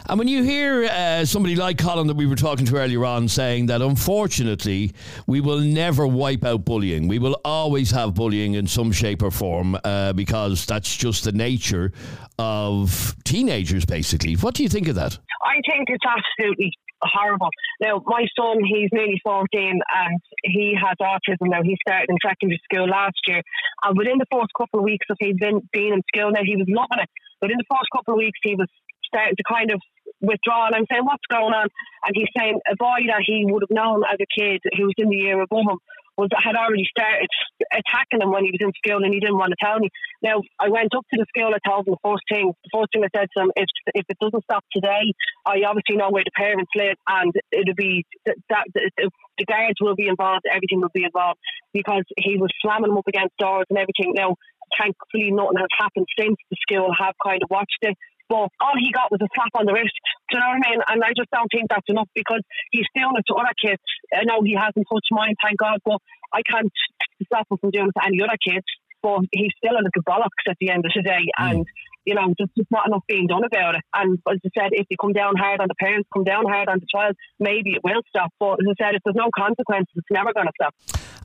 And when you hear uh, somebody like Colin that we were talking to earlier on saying that unfortunately we will never wipe out bullying, we will always have bullying in some shape or form uh, because that's just the nature of teenagers, basically. What do you think of that? I think it's absolutely horrible. Now, my son, he's nearly 14 and he has autism now. He started in secondary school last year. And within the first couple of weeks of he been, being in school now, he was loving it. But in the first couple of weeks, he was starting to kind of withdraw. And I'm saying, what's going on? And he's saying a boy that he would have known as a kid who was in the year above him was had already started attacking him when he was in school and he didn't want to tell me. Now I went up to the school, I told him the first thing the first thing I said to him, if if it doesn't stop today, I obviously know where the parents live and it'll be that, that the, the guards will be involved, everything will be involved because he was slamming them up against doors and everything. Now thankfully nothing has happened since the school have kind of watched it. But all he got was a slap on the wrist. Do you know what I mean? And I just don't think that's enough because he's doing it to other kids. I know he hasn't touched mine, thank God, but I can't stop him from doing it to any other kids. But he's still a little bollocks at the end of the day. Mm. And you know, there's just not enough being done about it. And as I said, if you come down hard on the parents, come down hard on the child, maybe it will stop. But as I said, if there's no consequences, it's never going to stop.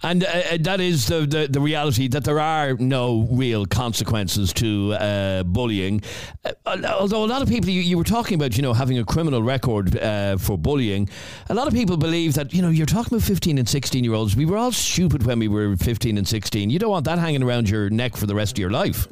And uh, uh, that is the, the, the, reality that there are no real consequences to uh, bullying. Uh, although a lot of people, you, you, were talking about, you know, having a criminal record uh, for bullying. A lot of people believe that, you know, you're talking about 15 and 16 year olds. We were all stupid when we were 15 and 16. You don't want that hanging around your neck for the rest of your life.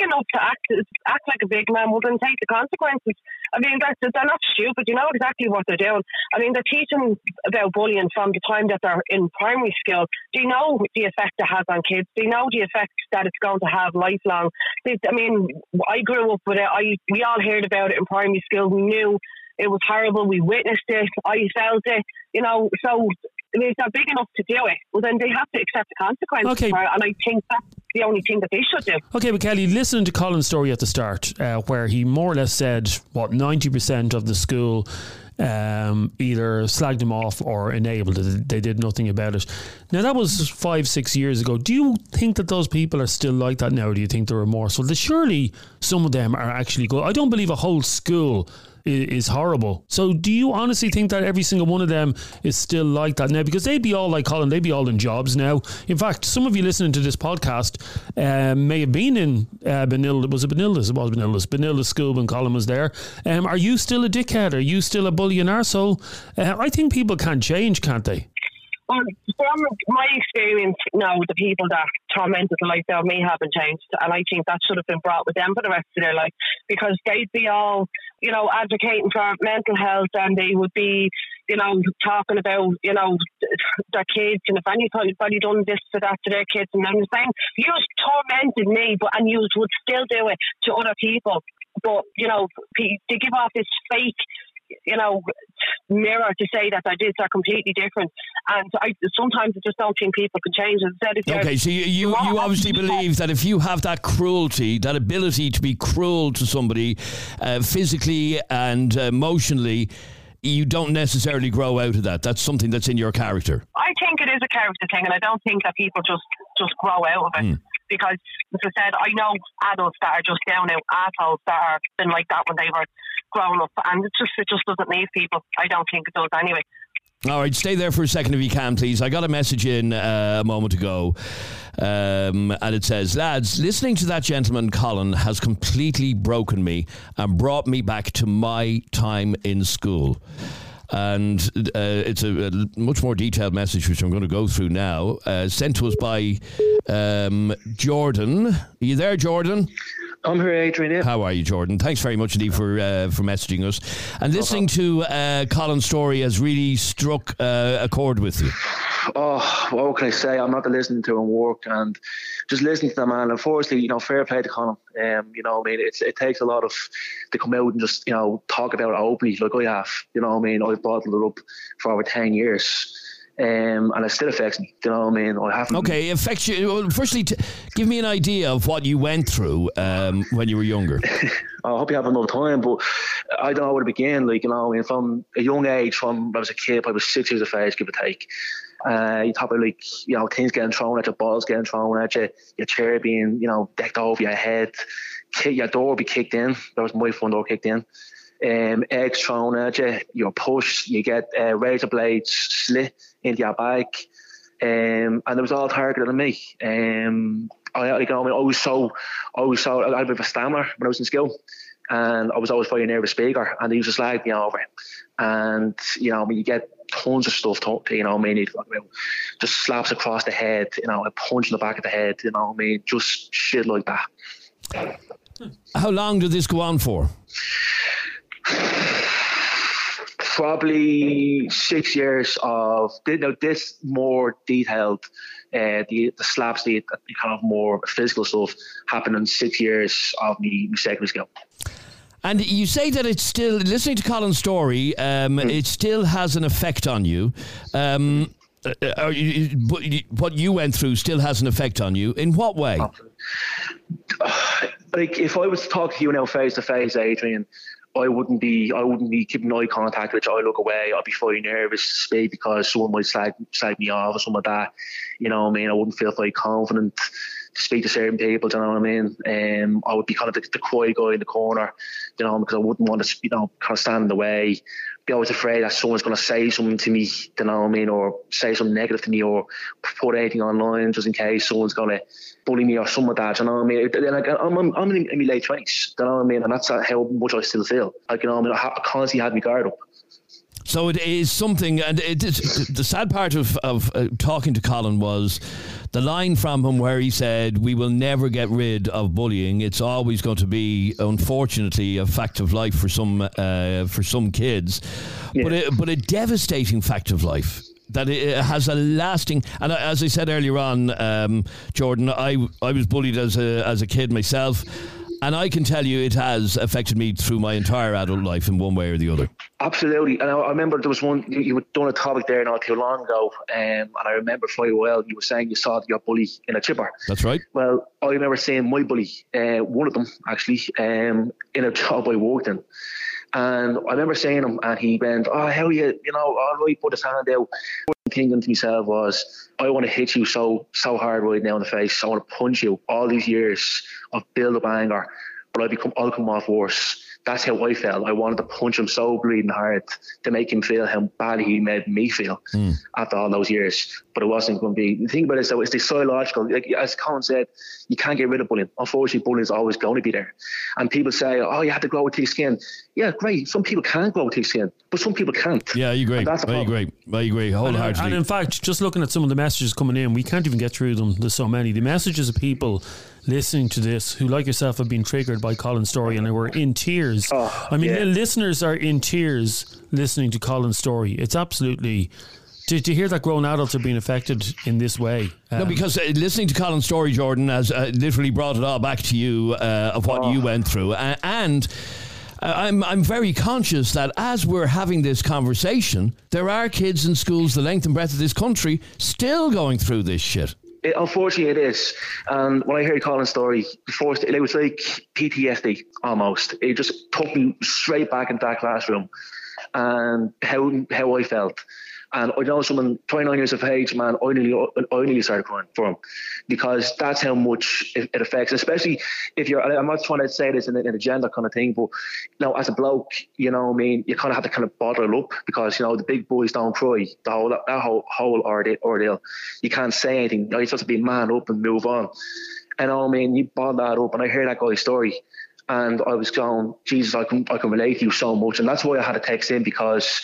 Well, if you're big enough to act, act like a big man, well, then take the consequences. I mean, that's, they're not stupid. You know exactly what they're doing. I mean, they're teaching about bullying from the time that they're in primary school. Do you know the effect it has on kids? Do you know the effect that it's going to have lifelong? I mean, I grew up with it. I we all heard about it in primary school. We knew it was horrible. We witnessed it. I felt it. You know, so if they're big enough to do it, well, then they have to accept the consequences. Okay. and I think that's the only thing that they should do. Okay, but Kelly, listen to Colin's story at the start, uh, where he more or less said, what, 90% of the school um, either slagged him off or enabled it. They did nothing about it. Now, that was five, six years ago. Do you think that those people are still like that now? do you think they're remorseful? Surely some of them are actually good. I don't believe a whole school is, horrible. So, do you honestly think that every single one of them is still like that now? Because they'd be all like Colin, they'd be all in jobs now. In fact, some of you listening to this podcast um, may have been in uh, Benilde. Was it Benilde? It was Benilde. Benilde School when Colin was there. Um, are you still a dickhead? Are you still a bully and arsehole? Uh, I think people can change, can't they? Well, from my experience, no, the people that tormented the life of me haven't changed. And I think that should have been brought with them for the rest of their life because they'd be all, you know, advocating for mental health and they would be, you know, talking about, you know, their kids and if anybody done this to that to their kids. And I'm saying, you tormented me, but and you would still do it to other people. But, you know, to give off this fake you know, mirror to say that their deeds are completely different. And I sometimes I just don't think people can change. Instead, okay, so you you, you obviously believe that if you have that cruelty, that ability to be cruel to somebody, uh, physically and emotionally. You don't necessarily grow out of that. That's something that's in your character. I think it is a character thing, and I don't think that people just just grow out of it. Mm because, as I said, I know adults that are just down out assholes that are been like that when they were growing up, and it just it just doesn't leave people. I don't think it does anyway. All right, stay there for a second if you can, please. I got a message in uh, a moment ago, um, and it says, Lads, listening to that gentleman, Colin, has completely broken me and brought me back to my time in school. And uh, it's a, a, much more detailed message, which I'm going to go through now, uh, sent to us by um, Jordan. Are you there, Jordan? I'm here, Adrian. Yeah. How are you, Jordan? Thanks very much indeed for uh, for messaging us. And listening to uh, Colin's story has really struck uh, a chord with you. Oh, what can I say? I'm not listening to him work and just listening to the man. Unfortunately, you know, fair play to Colin. Um, you know, I mean, it's, it takes a lot of to come out and just you know talk about it openly, like I have. You know, I mean, I've bottled it up for over ten years um, and it still affects me. Do you know what I mean? I haven't. Okay, affects you. Well, firstly, t- give me an idea of what you went through um, when you were younger. I hope you have enough time, but I don't know where to begin. Like you know, I mean, from a young age, from when I was a kid, I was six years of age, give or take. Uh, you talk about like you know things getting thrown at you, balls getting thrown at you, your chair being you know decked over your head, your door be kicked in. That was my front door kicked in um, eggs thrown at you, you're pushed, you get uh, razor blades slit into your back. Um, and it was all targeted on me. Um, I, like, I, mean, I was so, I was so, I had a bit of a stammer when I was in school. And I was always very nervous speaker, and he used to like me over. And, you know, mean, you get tons of stuff, to, you know, I mean, just slaps across the head, you know, a punch in the back of the head, you know, I mean, just shit like that. How long did this go on for? Probably six years of you know, this more detailed uh, the the slaps the, the, kind of more physical stuff happened in six years of me, me secondary school. And you say that it's still listening to Colin's story. Um, mm. It still has an effect on you. Um, uh, you, what you went through still has an effect on you. In what way? Like if I was to talk to you now face to face, Adrian, I wouldn't be I wouldn't be keeping eye contact you. I look away. I'd be very nervous to speak because someone might slag, slag me off or something like that. You know what I mean? I wouldn't feel very confident to speak to certain people. Do you know what I mean? Um, I would be kind of the, the quiet guy in the corner, you know, because I wouldn't want to, you know, kind of stand in the way. Be always afraid that someone's going to say something to me, you know what I mean, or say something negative to me, or put anything online just in case someone's going to bully me or something like that. You know what I mean? Then like, I'm, I'm, I'm in, my late twenties. You know what I mean? And that's how much I still feel. Like you know, I mean, I constantly had my guard up. So it is something, and it is, the sad part of, of uh, talking to Colin was the line from him where he said, "We will never get rid of bullying. It's always going to be, unfortunately, a fact of life for some uh, for some kids, yeah. but a, but a devastating fact of life." that it has a lasting. And as I said earlier on, um, Jordan, I I was bullied as a as a kid myself. And I can tell you, it has affected me through my entire adult life in one way or the other. Absolutely. And I, I remember there was one, you, you were doing a topic there not too long ago. Um, and I remember very well, you were saying you saw your bully in a chipper. That's right. Well, I remember seeing my bully, uh, one of them actually, um, in a job I worked in. And I remember seeing him, and he went, "Oh, hell yeah, you know, all right." Put his hand out. Thinking to myself was, "I want to hit you so so hard right now in the face. I want to punch you. All these years of build up anger, but I become I'll come off worse." That's how I felt. I wanted to punch him so bleeding hard to make him feel how badly he made me feel mm. after all those years. But it wasn't going to be. The thing about it is, though, it's the psychological. Like, as Colin said, you can't get rid of bullying. Unfortunately, bullying is always going to be there. And people say, oh, you have to grow a thick skin. Yeah, great. Some people can grow a thick skin, but some people can't. Yeah, I agree. That's the I agree. I agree wholeheartedly. And, and in fact, just looking at some of the messages coming in, we can't even get through them. There's so many. The messages of people listening to this who, like yourself, have been triggered by Colin's story and were in tears. Oh, I mean, yeah. listeners are in tears listening to Colin's story. It's absolutely. To, to hear that grown adults are being affected in this way. Um, no, because uh, listening to Colin's story, Jordan, has uh, literally brought it all back to you uh, of what oh. you went through. Uh, and I'm I'm very conscious that as we're having this conversation, there are kids in schools the length and breadth of this country still going through this shit. It, unfortunately, it is. And when I heard Colin's story, before it was like PTSD almost. It just took me straight back into that classroom and how how I felt. And I know someone 29 years of age, man, I nearly, I nearly started crying for him because that's how much it, it, affects, especially if you're, I'm not trying to say this in, in a gender kind of thing, but you know, as a bloke, you know, I mean, you kind of have to kind of bottle up because, you know, the big boys don't cry, the whole, that whole, whole ordeal. You can't say anything. You're supposed to be man up and move on. And I mean, you bottle that up, and I hear that guy's story and I was going, Jesus, I can I can relate to you so much, and that's why I had to text in because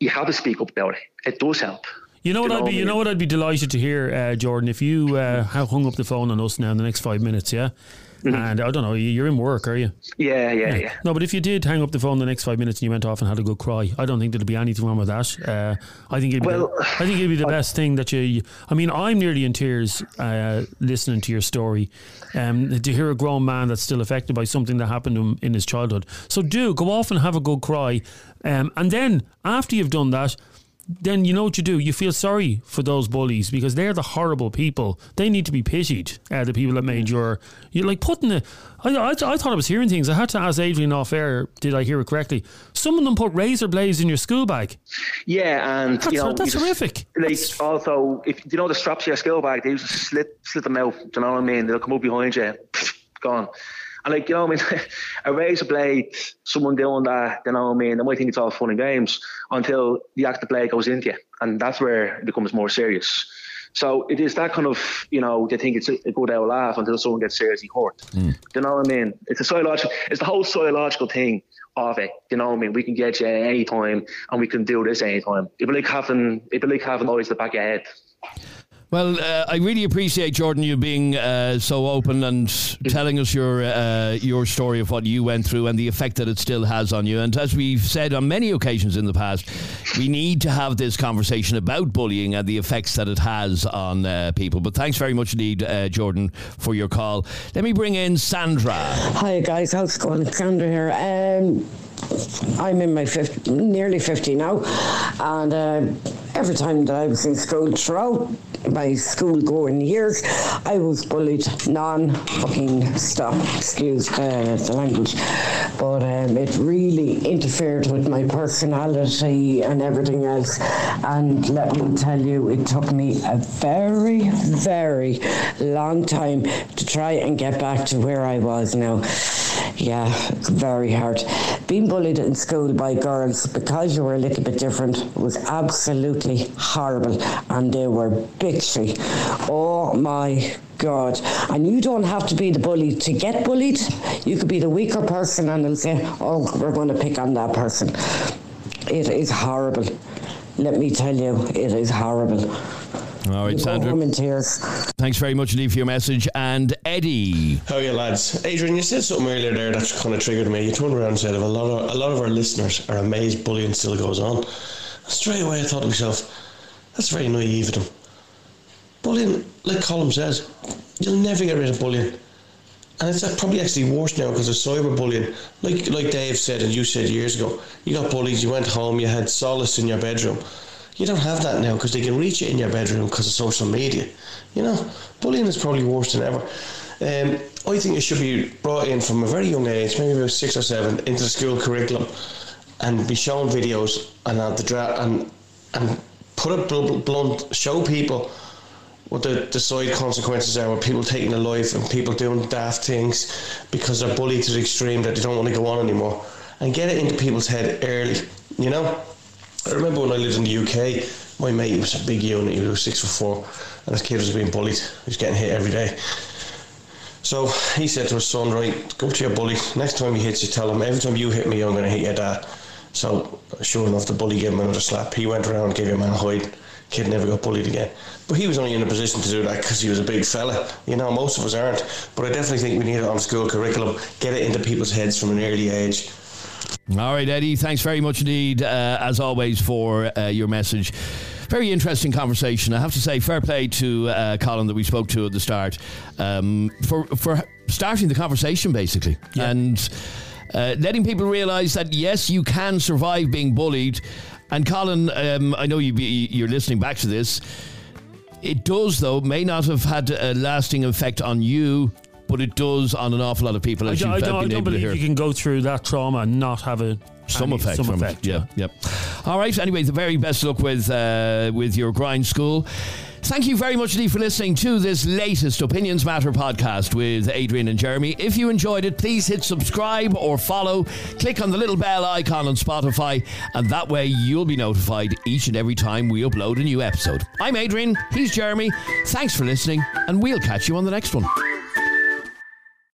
you have to speak up about it. It does help. You know what I'd be. You know what I'd be delighted to hear, uh, Jordan, if you uh, hung up the phone on us now in the next five minutes, yeah. Mm-hmm. And I don't know, you're in work, are you? Yeah, yeah, yeah. No, but if you did hang up the phone the next five minutes and you went off and had a good cry, I don't think there'd be anything wrong with that. Uh, I think it'd be. Well, the, I think it'd be the best thing that you. you- I mean, I'm nearly in tears uh, listening to your story. Um, to hear a grown man that's still affected by something that happened to him in his childhood. So do go off and have a good cry, um, and then after you've done that. Then you know what you do. You feel sorry for those bullies because they're the horrible people. They need to be pitied. Uh, the people that made your you're like putting the. I, I, I thought I was hearing things. I had to ask Adrian off air. Did I hear it correctly? Some of them put razor blades in your school bag. Yeah, and That's- you know that's you just- horrific. Like also, if you know the straps of your school bag, they used to slit slit them out. Do you know what I mean? They'll come up behind you, gone. And like you know what I mean, a razor blade, someone doing that, you know what I mean? They might think it's all fun and games until the active blade goes into you, and that's where it becomes more serious. So it is that kind of, you know, they think it's a, good old laugh until someone gets seriously hurt. Do hmm. you know what I mean? It's a psychological, it's the whole psychological thing of it. You know what I mean? We can get you any time and we can do this anytime. It'd be like having, it'd be like having always the back of your head. Well, uh, I really appreciate Jordan you being uh, so open and telling us your uh, your story of what you went through and the effect that it still has on you. And as we've said on many occasions in the past, we need to have this conversation about bullying and the effects that it has on uh, people. But thanks very much indeed, uh, Jordan, for your call. Let me bring in Sandra. Hi guys, how's it going? Sandra here. Um, I'm in my 50, nearly 50 now, and uh, every time that I was in school throughout my school going years, I was bullied non fucking stop, excuse uh, the language, but um, it really interfered with my personality and everything else. And let me tell you, it took me a very, very long time to try and get back to where I was now. Yeah, very hard. Being bullied in school by girls because you were a little bit different was absolutely horrible and they were bitchy. Oh my God. And you don't have to be the bully to get bullied. You could be the weaker person and they'll say, oh, we're going to pick on that person. It is horrible. Let me tell you, it is horrible. All right, You go Sandra. in tears. Thanks very much indeed for your message. And Eddie. How are you, lads? Adrian, you said something earlier there that kind of triggered me. You turned around and said, "A lot of a lot of our listeners are amazed bullying still goes on." Straight away, I thought to myself, "That's very naive of them." Bullying, like Colin says, you'll never get rid of bullying, and it's uh, probably actually worse now because of cyberbullying. Like like Dave said and you said years ago, you got bullied, you went home, you had solace in your bedroom. You don't have that now because they can reach you in your bedroom because of social media. You know, bullying is probably worse than ever. Um, I think it should be brought in from a very young age, maybe about six or seven, into the school curriculum, and be shown videos and uh, the dra- and and put it bl- blunt, show people what the, the side consequences are with people taking their life and people doing daft things because they're bullied to the extreme that they don't want to go on anymore, and get it into people's head early. You know. I remember when I lived in the UK, my mate was a big unit, he was six foot four, and his kid was being bullied. He was getting hit every day. So he said to his son, right, go to your bully. Next time he hits you, tell him, every time you hit me, I'm going to hit your dad. So sure enough, the bully gave him another slap. He went around, gave him a hide. Kid never got bullied again. But he was only in a position to do that because he was a big fella. You know, most of us aren't. But I definitely think we need it on school curriculum. Get it into people's heads from an early age. All right, Eddie. Thanks very much indeed, uh, as always, for uh, your message. Very interesting conversation. I have to say, fair play to uh, Colin that we spoke to at the start um, for for starting the conversation, basically, and uh, letting people realise that yes, you can survive being bullied. And Colin, um, I know you be, you're listening back to this. It does, though, may not have had a lasting effect on you, but it does on an awful lot of people. I, As don't- you've I don't, I don't able to believe hear. you can go through that trauma and not have a some any- effect some from effect. it. Yeah, yep. All right. Anyway, the very best luck with uh, with your grind school. Thank you very much indeed for listening to this latest Opinions Matter podcast with Adrian and Jeremy. If you enjoyed it, please hit subscribe or follow. Click on the little bell icon on Spotify, and that way you'll be notified each and every time we upload a new episode. I'm Adrian. He's Jeremy. Thanks for listening, and we'll catch you on the next one.